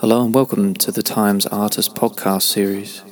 Hello and welcome to the Times Artist podcast series.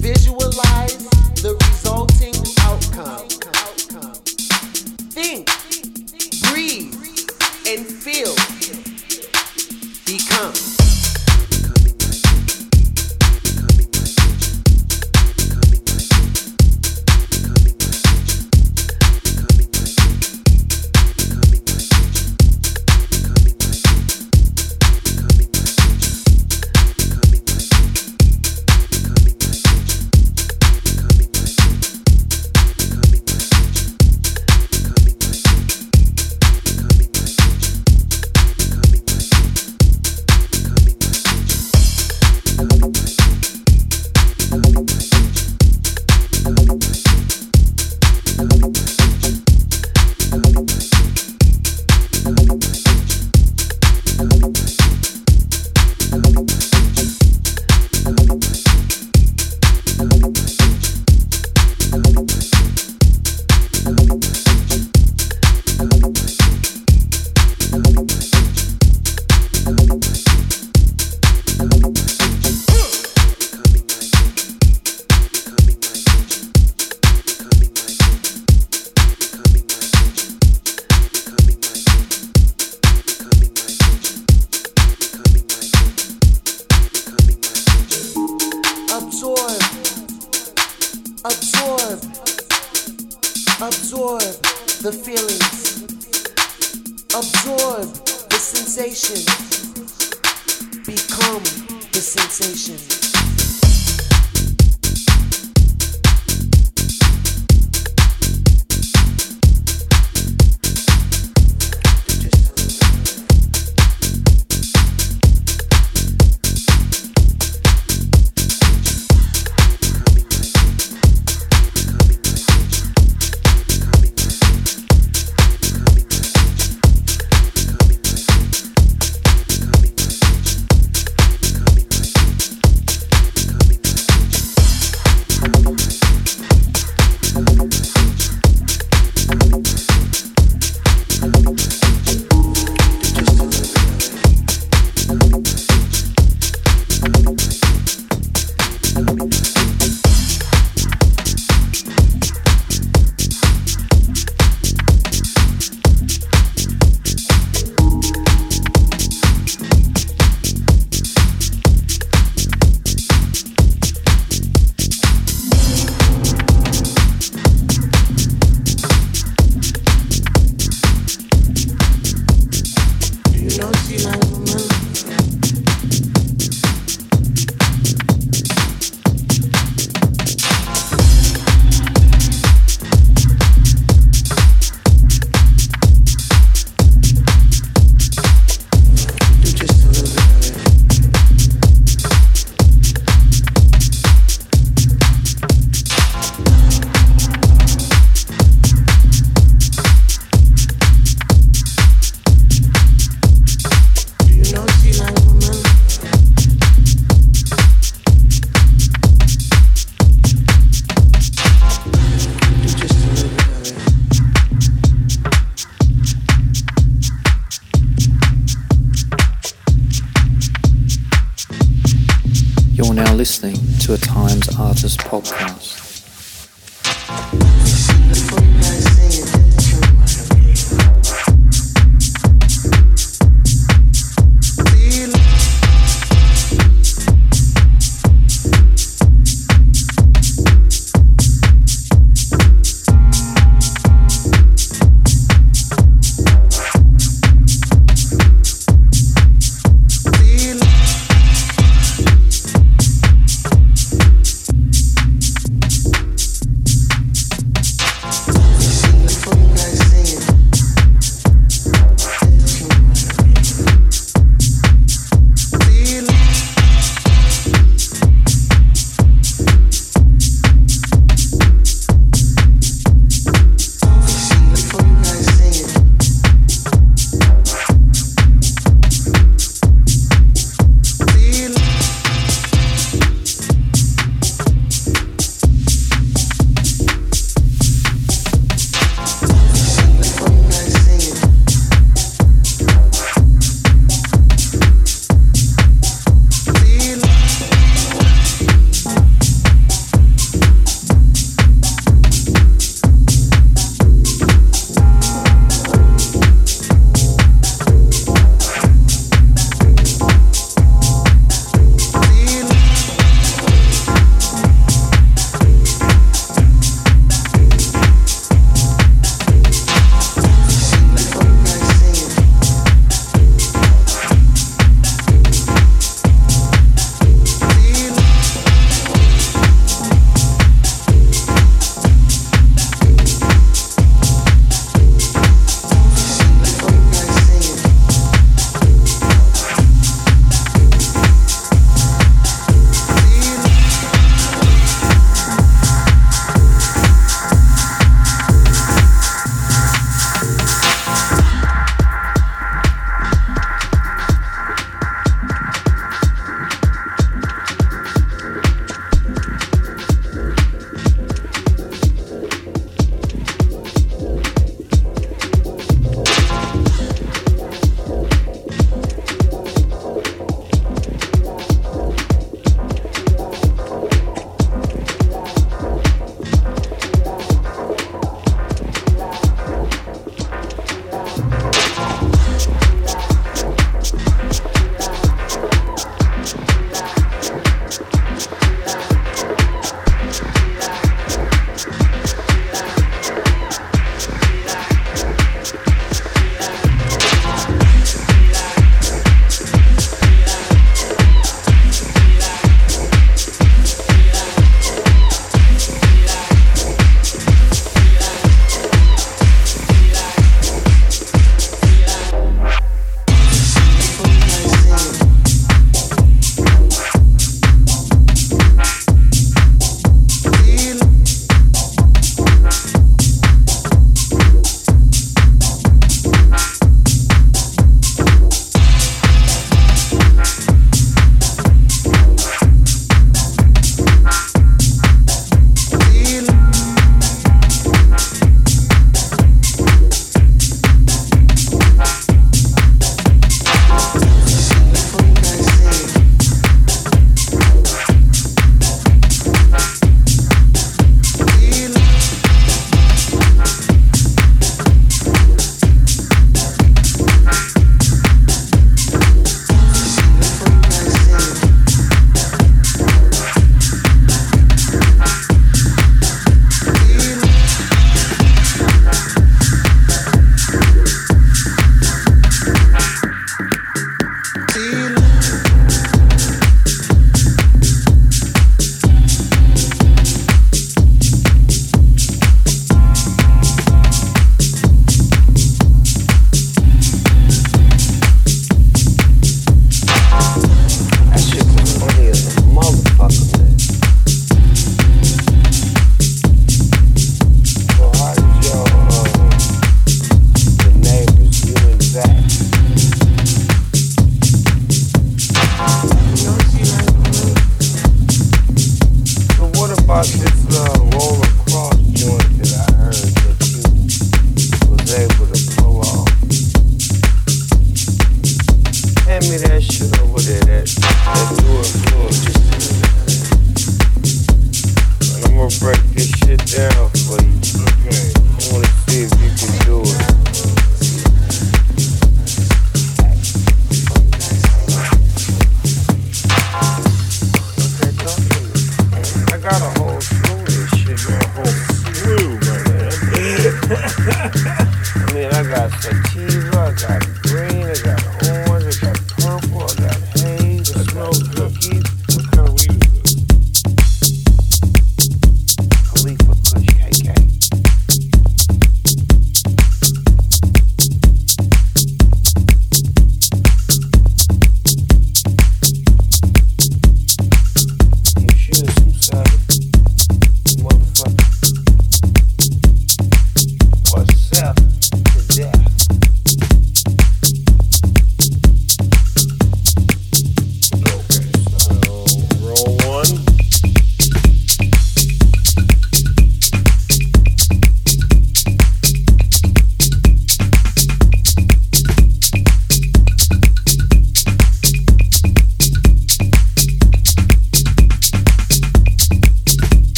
Visualize the resulting outcome.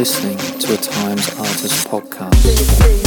Listening to a Times Artist podcast.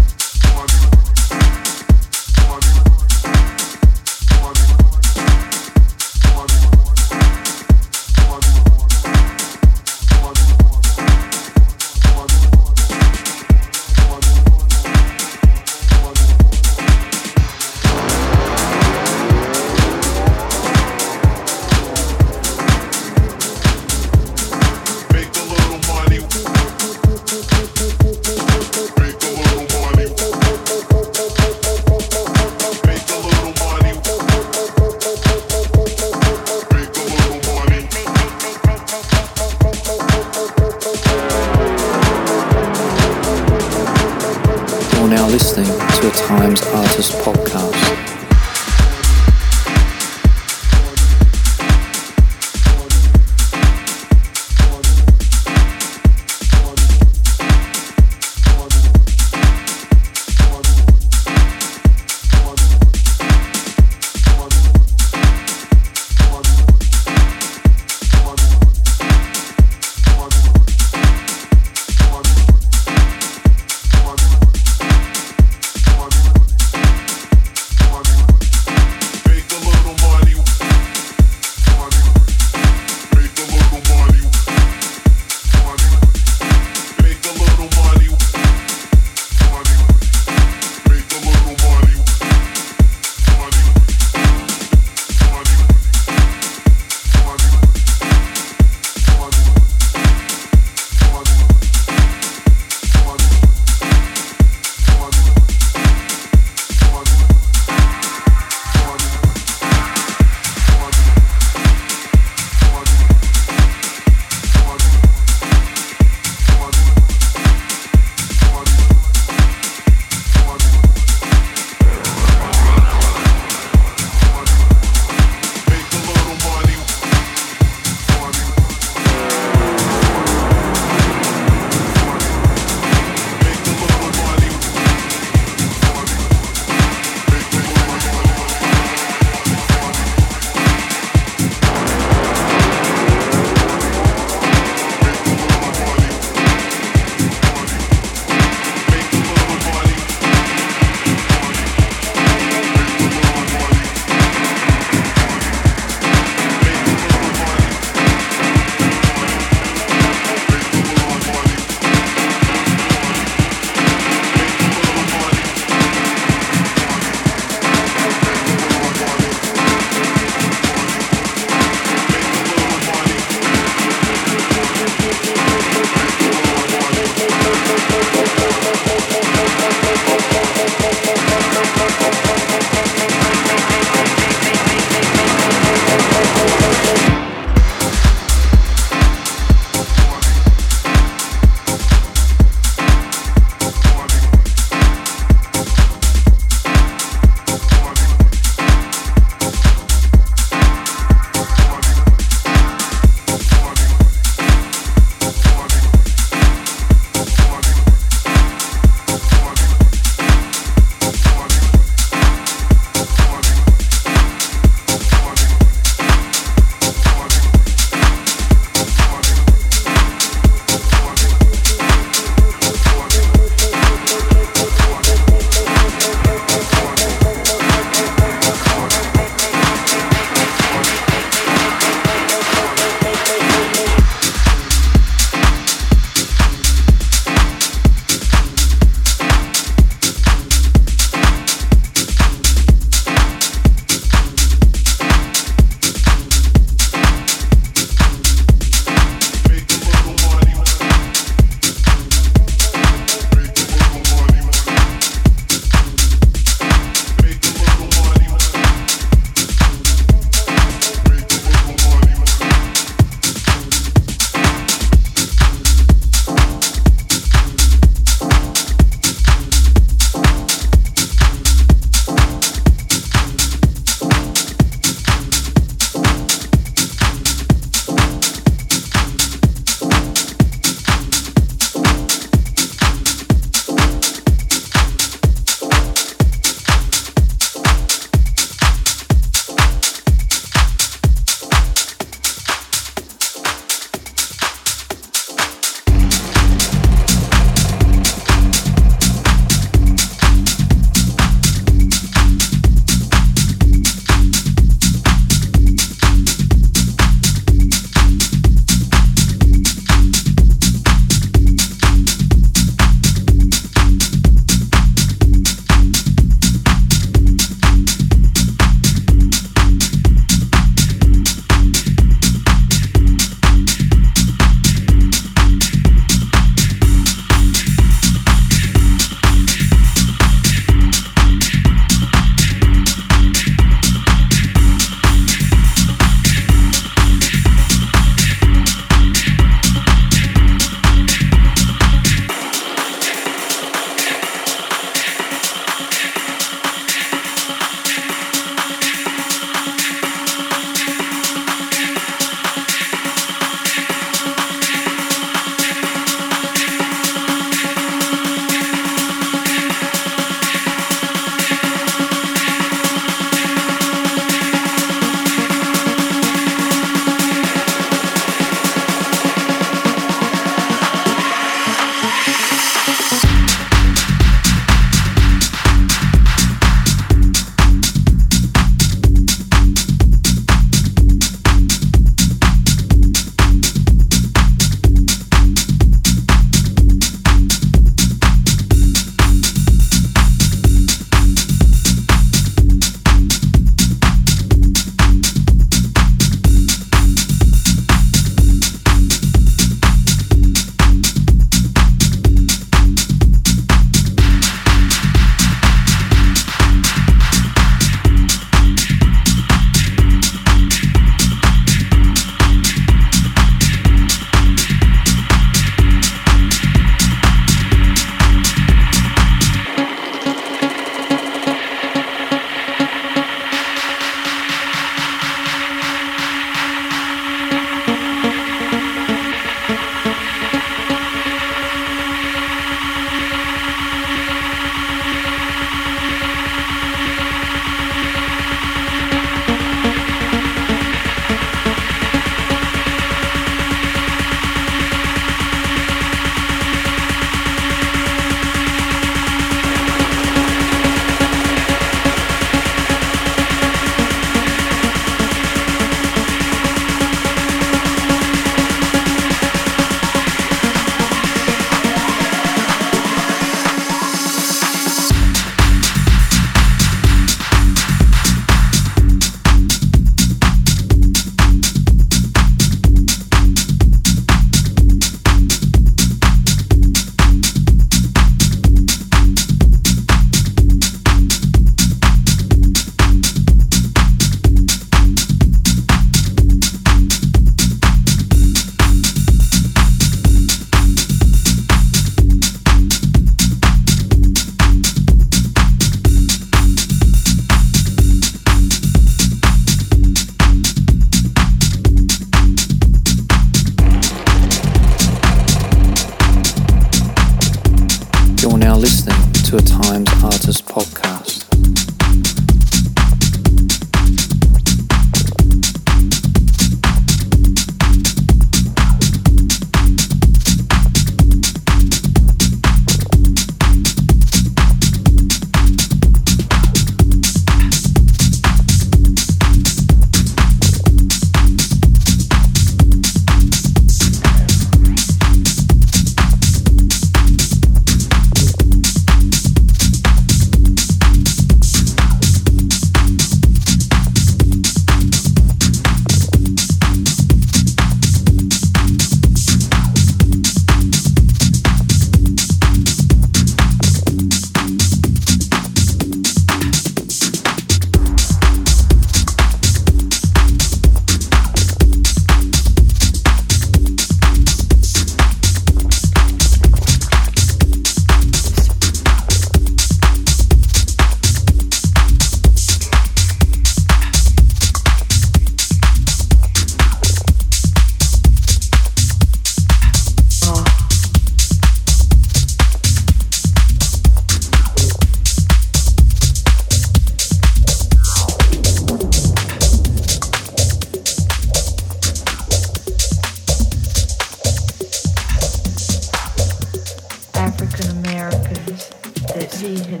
Vegan.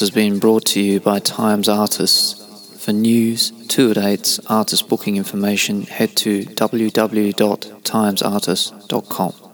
Has been brought to you by Times Artists. For news, tour dates, artist booking information, head to www.timesartist.com.